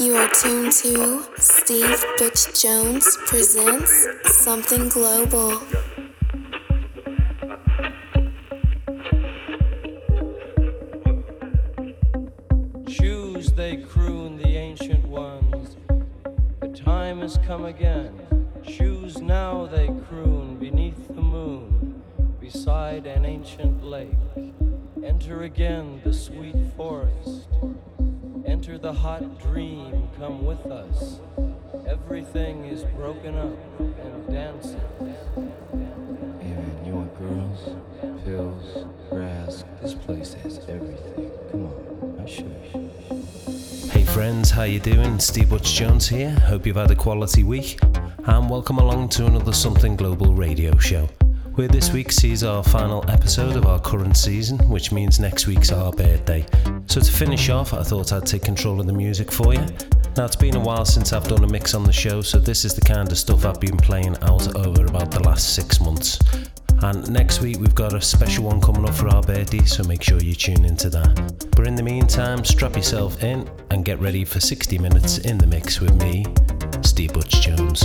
You are tuned to Steve Butch Jones presents Something Global. Choose, they croon the ancient ones. The time has come again. Choose now, they croon beneath the moon, beside an ancient lake. Enter again the sweet forest. Enter the hot dream, come with us. Everything is broken up and dancing. Hey man, you want girls, pills, grass? This place has everything. Come on, I'll show you. Hey friends, how you doing? Steve Butch Jones here. Hope you've had a quality week, and welcome along to another Something Global radio show. Where this week sees our final episode of our current season, which means next week's our birthday. So to finish off, I thought I'd take control of the music for you. Now it's been a while since I've done a mix on the show, so this is the kind of stuff I've been playing out over about the last six months. And next week we've got a special one coming up for our birthday, so make sure you tune into that. But in the meantime, strap yourself in and get ready for 60 minutes in the mix with me, Steve Butch Jones.